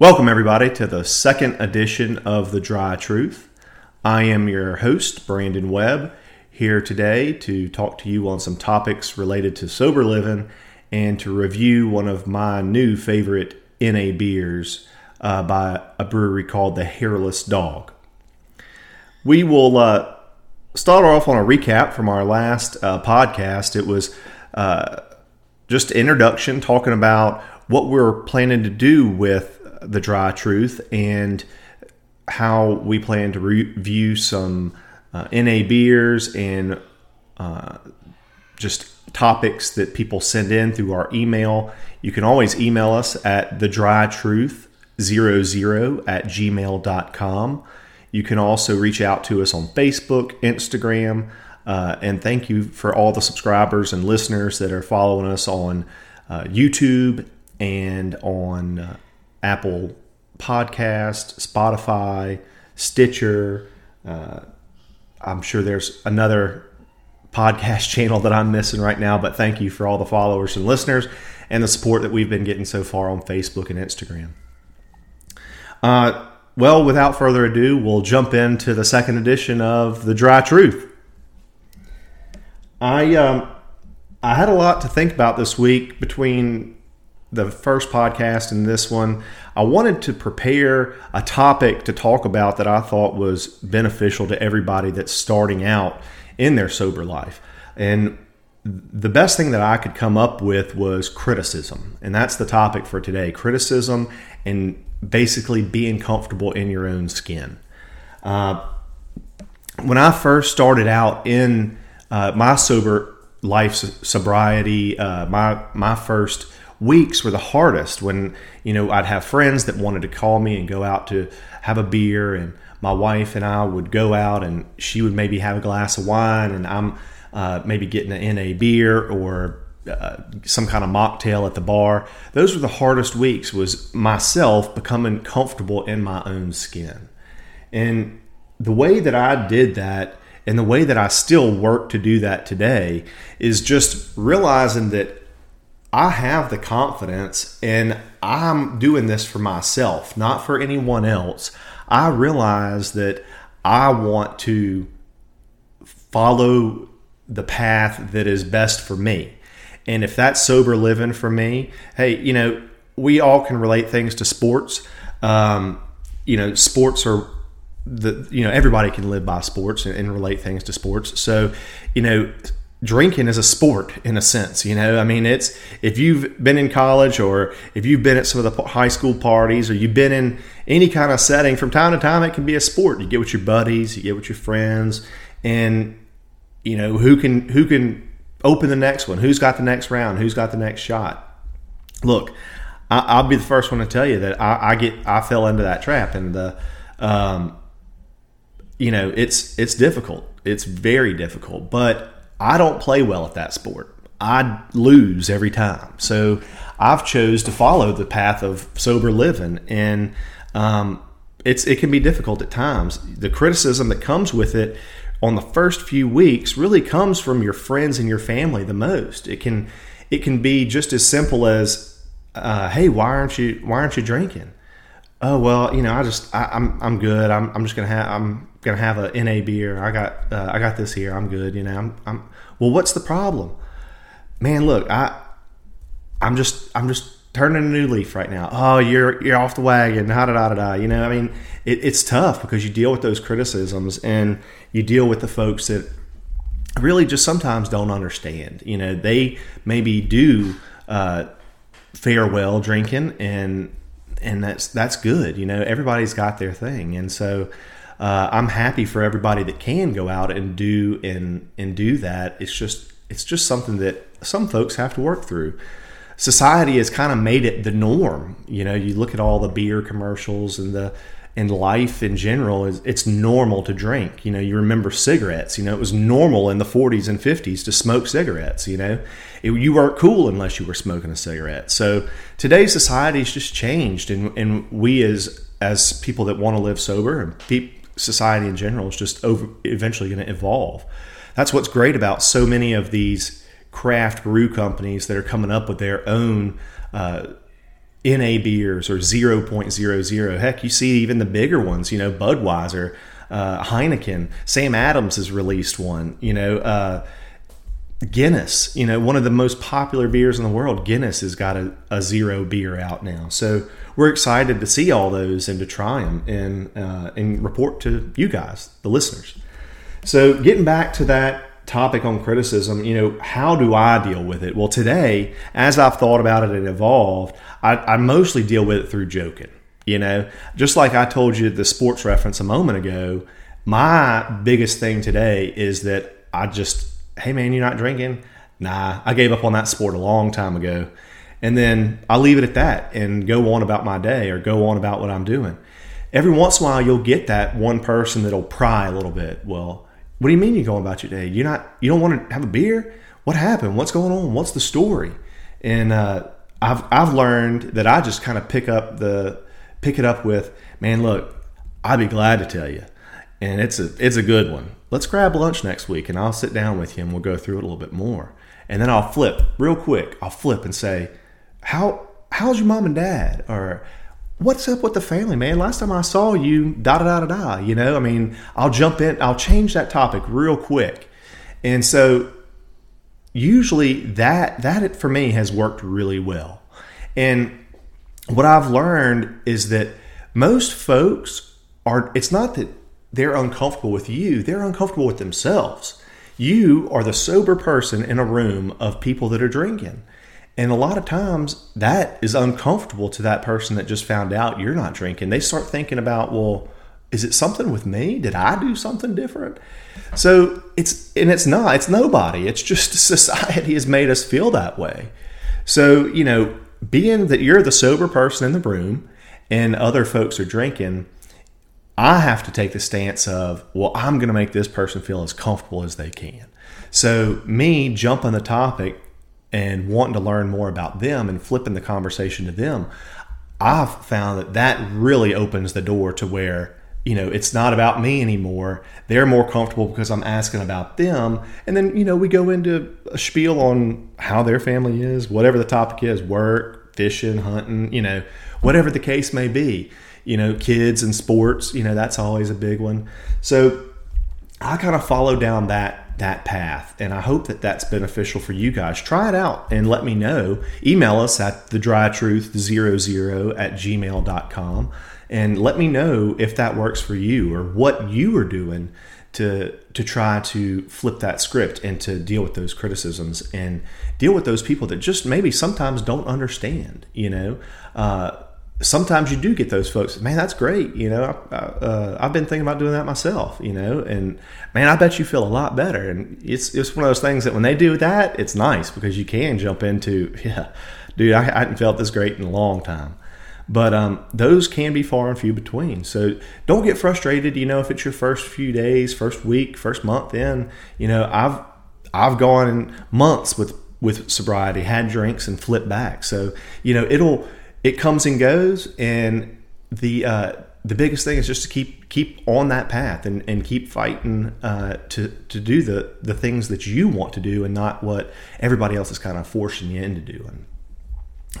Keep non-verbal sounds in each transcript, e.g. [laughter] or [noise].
Welcome, everybody, to the second edition of The Dry Truth. I am your host, Brandon Webb, here today to talk to you on some topics related to sober living and to review one of my new favorite NA beers uh, by a brewery called the Hairless Dog. We will uh, start off on a recap from our last uh, podcast. It was uh, just introduction, talking about what we're planning to do with the dry truth and how we plan to review some uh, NA beers and uh, just topics that people send in through our email. You can always email us at the dry truth 00 at gmail.com. You can also reach out to us on Facebook, Instagram, uh, and thank you for all the subscribers and listeners that are following us on uh, YouTube and on uh, Apple Podcast, Spotify, Stitcher. Uh, I'm sure there's another podcast [laughs] channel that I'm missing right now, but thank you for all the followers and listeners and the support that we've been getting so far on Facebook and Instagram. Uh, well, without further ado, we'll jump into the second edition of The Dry Truth. I um, I had a lot to think about this week between the first podcast and this one, I wanted to prepare a topic to talk about that I thought was beneficial to everybody that's starting out in their sober life. And the best thing that I could come up with was criticism. And that's the topic for today criticism and basically being comfortable in your own skin. Uh, when I first started out in uh, my sober life sobriety, uh, my, my first weeks were the hardest when you know I'd have friends that wanted to call me and go out to have a beer and my wife and I would go out and she would maybe have a glass of wine and I'm uh, maybe getting an NA beer or uh, some kind of mocktail at the bar. Those were the hardest weeks was myself becoming comfortable in my own skin. And the way that I did that and the way that I still work to do that today is just realizing that I have the confidence and I'm doing this for myself, not for anyone else. I realize that I want to follow the path that is best for me. And if that's sober living for me, hey, you know, we all can relate things to sports. Um, you know, sports are the, you know, everybody can live by sports and, and relate things to sports. So, you know, drinking is a sport in a sense you know? I mean it's if you've been in college or if you've been at some of the high school parties or you've been in any kind of setting from time to time it can be a sport. You get with your buddies you get with your friends and you know who can who can open the next one? Who's got the next round? Who's got the next shot? Look I, will be the first one to tell you that I, I, get I fell into that trap and the um, you know it's it's difficult. It's very difficult. But I don't play well at that sport. I lose every time. So I've chose to follow the path of sober living, and um, it's it can be difficult at times. The criticism that comes with it on the first few weeks really comes from your friends and your family the most. It can it can be just as simple as, uh, "Hey, why aren't you why aren't you drinking?" Oh well, you know, I just I, am I'm, I'm good. I'm, I'm just gonna have I'm gonna have a NA beer. I got uh, I got this here. I'm good. You know. I'm, I'm well. What's the problem, man? Look, I I'm just I'm just turning a new leaf right now. Oh, you're you're off the wagon. Da da da da. You know. I mean, it, it's tough because you deal with those criticisms and you deal with the folks that really just sometimes don't understand. You know, they maybe do uh, drinking and and that's that's good. You know, everybody's got their thing, and so uh, I'm happy for everybody that can go out and do and and do that. It's just it's just something that some folks have to work through. Society has kind of made it the norm. You know, you look at all the beer commercials and the and life in general is it's normal to drink. You know, you remember cigarettes. You know, it was normal in the 40s and 50s to smoke cigarettes. You know, it, you weren't cool unless you were smoking a cigarette. So today's society has just changed, and and we as as people that want to live sober and society in general is just over, eventually going to evolve. That's what's great about so many of these craft brew companies that are coming up with their own uh, NA beers or 0.00. Heck, you see even the bigger ones, you know, Budweiser, uh, Heineken, Sam Adams has released one, you know, uh, Guinness, you know, one of the most popular beers in the world. Guinness has got a, a zero beer out now. So we're excited to see all those and to try them and, uh, and report to you guys, the listeners. So getting back to that topic on criticism, you know, how do I deal with it? Well, today, as I've thought about it and evolved, I, I mostly deal with it through joking. You know, just like I told you the sports reference a moment ago, my biggest thing today is that I just, hey man, you're not drinking? Nah, I gave up on that sport a long time ago. And then I leave it at that and go on about my day or go on about what I'm doing. Every once in a while, you'll get that one person that'll pry a little bit. Well, what do you mean you're going about your day? You're not. You don't want to have a beer? What happened? What's going on? What's the story? And uh, I've I've learned that I just kind of pick up the pick it up with, man. Look, I'd be glad to tell you, and it's a it's a good one. Let's grab lunch next week, and I'll sit down with you, and we'll go through it a little bit more. And then I'll flip real quick. I'll flip and say, how how's your mom and dad? Or what's up with the family, man? Last time I saw you, da da da da da. You know, I mean, I'll jump in, I'll change that topic real quick, and so usually that that for me has worked really well. And what I've learned is that most folks are. It's not that they're uncomfortable with you; they're uncomfortable with themselves. You are the sober person in a room of people that are drinking. And a lot of times that is uncomfortable to that person that just found out you're not drinking. They start thinking about, well, is it something with me? Did I do something different? So it's, and it's not, it's nobody. It's just [laughs] society has made us feel that way. So, you know, being that you're the sober person in the room and other folks are drinking, I have to take the stance of, well, I'm going to make this person feel as comfortable as they can. So, me jumping the topic and wanting to learn more about them and flipping the conversation to them, I've found that that really opens the door to where you know it's not about me anymore. They're more comfortable because I'm asking about them, and then you know we go into a spiel on how their family is, whatever the topic is, work, fishing, hunting, you know, whatever the case may be. You know, kids and sports, you know, that's always a big one. So I kind of follow down that that path. And I hope that that's beneficial for you guys. Try it out and let me know. Email us at the dry truth 00 at gmail.com and let me know if that works for you or what you are doing to to try to flip that script and to deal with those criticisms and deal with those people that just maybe sometimes don't understand you know uh, sometimes you do get those folks man that's great you know I, uh, i've been thinking about doing that myself you know and man i bet you feel a lot better. And it's it's one of those things that when they do that it's nice because you can jump into [laughs] yeah dude i, I hadn't felt this great in a long time. But um, those can be far and few between. So don't get frustrated you know if it's your first few days first week first month in you know i've i've gone months with with sobriety had drinks and flipped back. So you know it'll it comes and goes, and the uh, the biggest thing is just to keep keep on that path and, and keep fighting uh, to to do the the things that you want to do and not what everybody else is kind of forcing you into doing.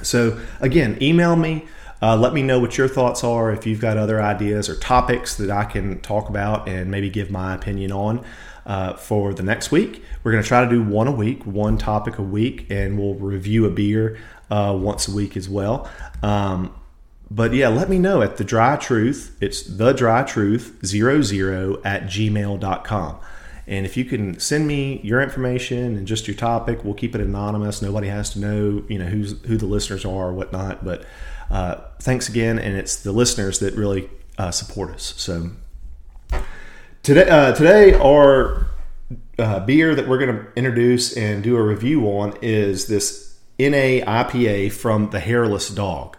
So again, email me. Uh, let me know what your thoughts are. If you've got other ideas or topics that I can talk about and maybe give my opinion on uh, for the next week, we're going to try to do one a week, one topic a week, and we'll review a beer uh, once a week as well. Um, but yeah, let me know at the dry truth. It's the dry truth zero zero at gmail.com. And if you can send me your information and just your topic, we'll keep it anonymous. Nobody has to know, you know, who's who the listeners are or whatnot. But uh, thanks again, and it's the listeners that really uh, support us. So today, uh, today our uh, beer that we're going to introduce and do a review on is this NA IPA from the Hairless Dog.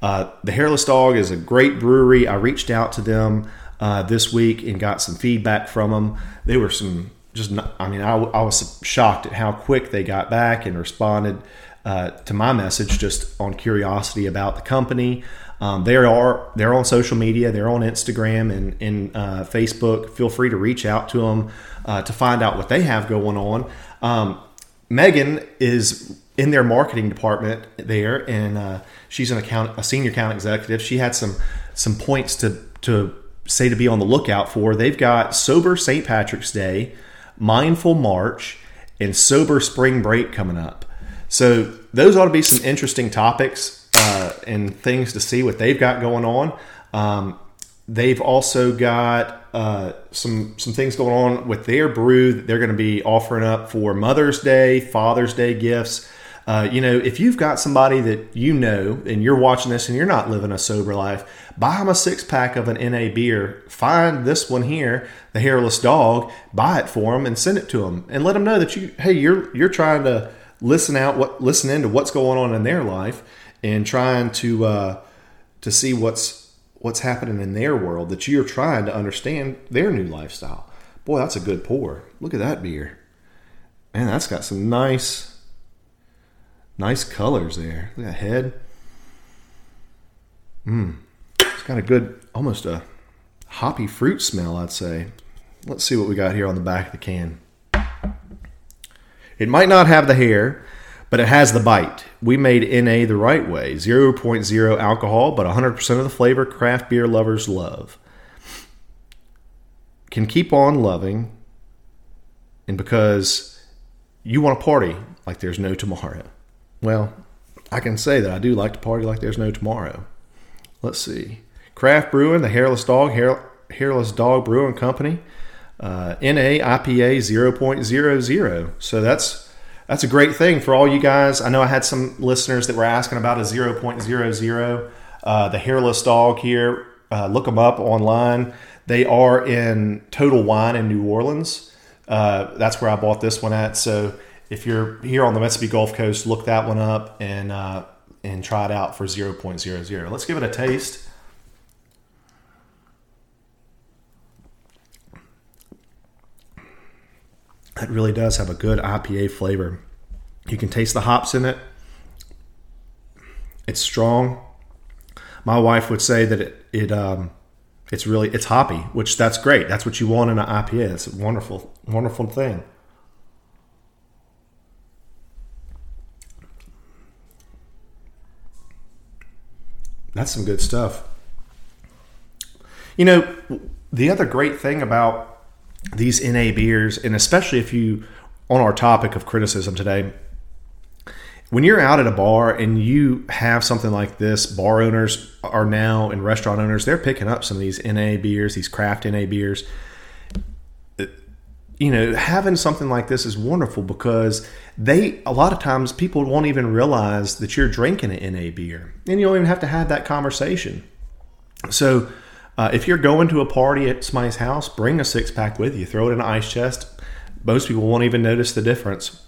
Uh, the Hairless Dog is a great brewery. I reached out to them uh, this week and got some feedback from them. They were some just, not, I mean, I, I, was shocked at how quick they got back and responded uh, to my message just on curiosity about the company. Um, they are they're on social media. They're on Instagram and, and uh, Facebook. Feel free to reach out to them uh, to find out what they have going on. Um, Megan is in their marketing department there, and uh, she's an account, a senior account executive. She had some some points to to say to be on the lookout for. They've got sober St. Patrick's Day, mindful March, and sober spring break coming up. So those ought to be some interesting topics uh, and things to see what they've got going on. Um, they've also got uh, some some things going on with their brew that they're going to be offering up for Mother's Day, Father's Day gifts. Uh, you know, if you've got somebody that you know and you're watching this and you're not living a sober life, buy them a six pack of an NA beer. Find this one here, the Hairless Dog, buy it for them and send it to them, and let them know that you, hey, you're you're trying to listen out what listen into what's going on in their life and trying to uh, to see what's what's happening in their world. That you're trying to understand their new lifestyle. Boy, that's a good pour. Look at that beer, man. That's got some nice Nice colors there. Look at that head. Mmm. It's got a good, almost a hoppy fruit smell, I'd say. Let's see what we got here on the back of the can. It might not have the hair, but it has the bite. We made NA the right way 0.0 alcohol, but 100% of the flavor craft beer lovers love. Can keep on loving, and because you want to party like there's no tomorrow. Well, I can say that I do like to party like there's no tomorrow. Let's see. Craft Brewing, the Hairless Dog, Hair, Hairless Dog Brewing Company, uh, NA IPA 0.00. So that's that's a great thing for all you guys. I know I had some listeners that were asking about a 0.00. Uh, the Hairless Dog here, uh, look them up online. They are in Total Wine in New Orleans. Uh, that's where I bought this one at. So if you're here on the Mississippi Gulf Coast, look that one up and uh, and try it out for 0.00. Let's give it a taste. It really does have a good IPA flavor. You can taste the hops in it. It's strong. My wife would say that it, it um, it's really it's hoppy, which that's great. That's what you want in an IPA. It's a wonderful, wonderful thing. That's some good stuff. You know, the other great thing about these NA beers, and especially if you, on our topic of criticism today, when you're out at a bar and you have something like this, bar owners are now and restaurant owners, they're picking up some of these NA beers, these craft NA beers. You know, having something like this is wonderful because they a lot of times people won't even realize that you're drinking an NA beer, and you don't even have to have that conversation. So, uh, if you're going to a party at somebody's house, bring a six pack with you. Throw it in an ice chest. Most people won't even notice the difference.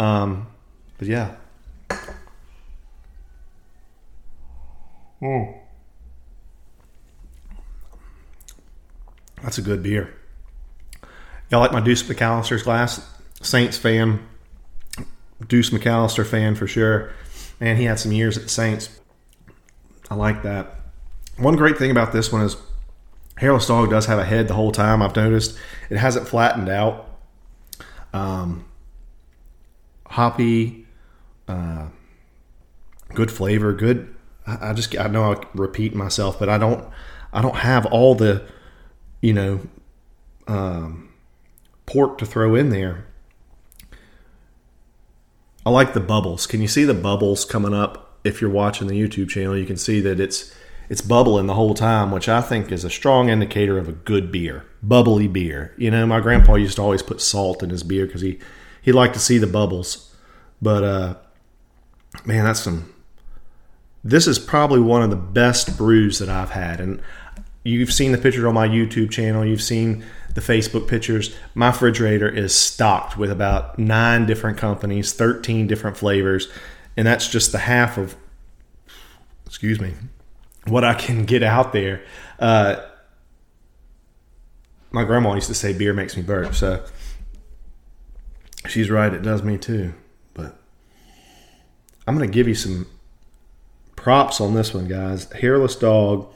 Um, but yeah. Mm. That's a good beer. Y'all like my Deuce McAllister's glass? Saints fan. Deuce McAllister fan for sure. Man, he had some years at the Saints. I like that. One great thing about this one is Hairless Dog does have a head the whole time. I've noticed it hasn't flattened out. Um, hoppy, uh, good flavor, good. I, I just I know I repeat myself, but I don't I don't have all the you know um, pork to throw in there. I like the bubbles. Can you see the bubbles coming up? If you're watching the YouTube channel, you can see that it's it's bubbling the whole time, which I think is a strong indicator of a good beer, bubbly beer. You know, my grandpa used to always put salt in his beer because he he liked to see the bubbles. But uh, man, that's some. This is probably one of the best brews that I've had, and you've seen the picture on my YouTube channel. You've seen the Facebook pictures. My refrigerator is stocked with about nine different companies, 13 different flavors, and that's just the half of, excuse me, what I can get out there. Uh, my grandma used to say beer makes me burp, so she's right, it does me too. But I'm going to give you some props on this one, guys. Hairless Dog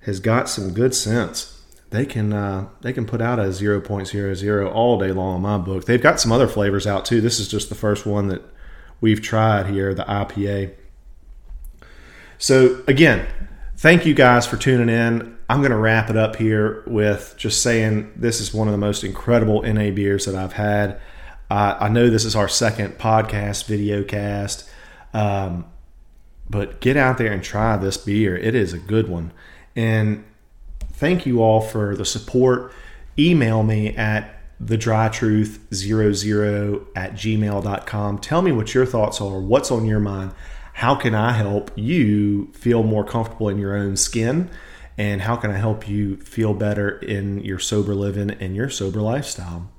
has got some good sense they can uh, they can put out a 0.00 all day long in my book. They've got some other flavors out too. This is just the first one that we've tried here, the IPA. So, again, thank you guys for tuning in. I'm going to wrap it up here with just saying this is one of the most incredible NA beers that I've had. Uh, I know this is our second podcast, video cast, um, but get out there and try this beer. It is a good one. And thank you all for the support. Email me at the dry truth 00 at gmail.com. Tell me what your thoughts are, what's on your mind. How can I help you feel more comfortable in your own skin? And how can I help you feel better in your sober living and your sober lifestyle?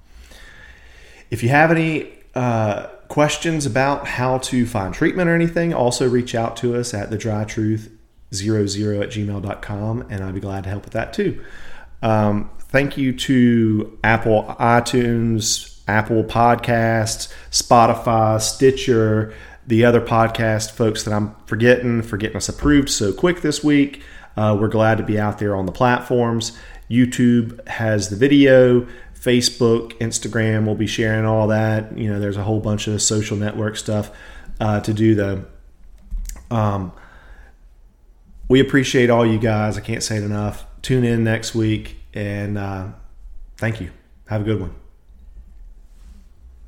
If you have any uh, questions about how to find treatment or anything, also reach out to us at the dry truth 00 at gmail.com and I'd be glad to help with that too. Um, thank you to Apple iTunes, Apple Podcasts, Spotify, Stitcher, the other podcast folks that I'm forgetting for getting us approved so quick this week. Uh, we're glad to be out there on the platforms. YouTube has the video. Facebook, Instagram, we'll be sharing all that. You know, there's a whole bunch of social network stuff uh, to do though. Um, we appreciate all you guys. I can't say it enough. Tune in next week and uh, thank you. Have a good one.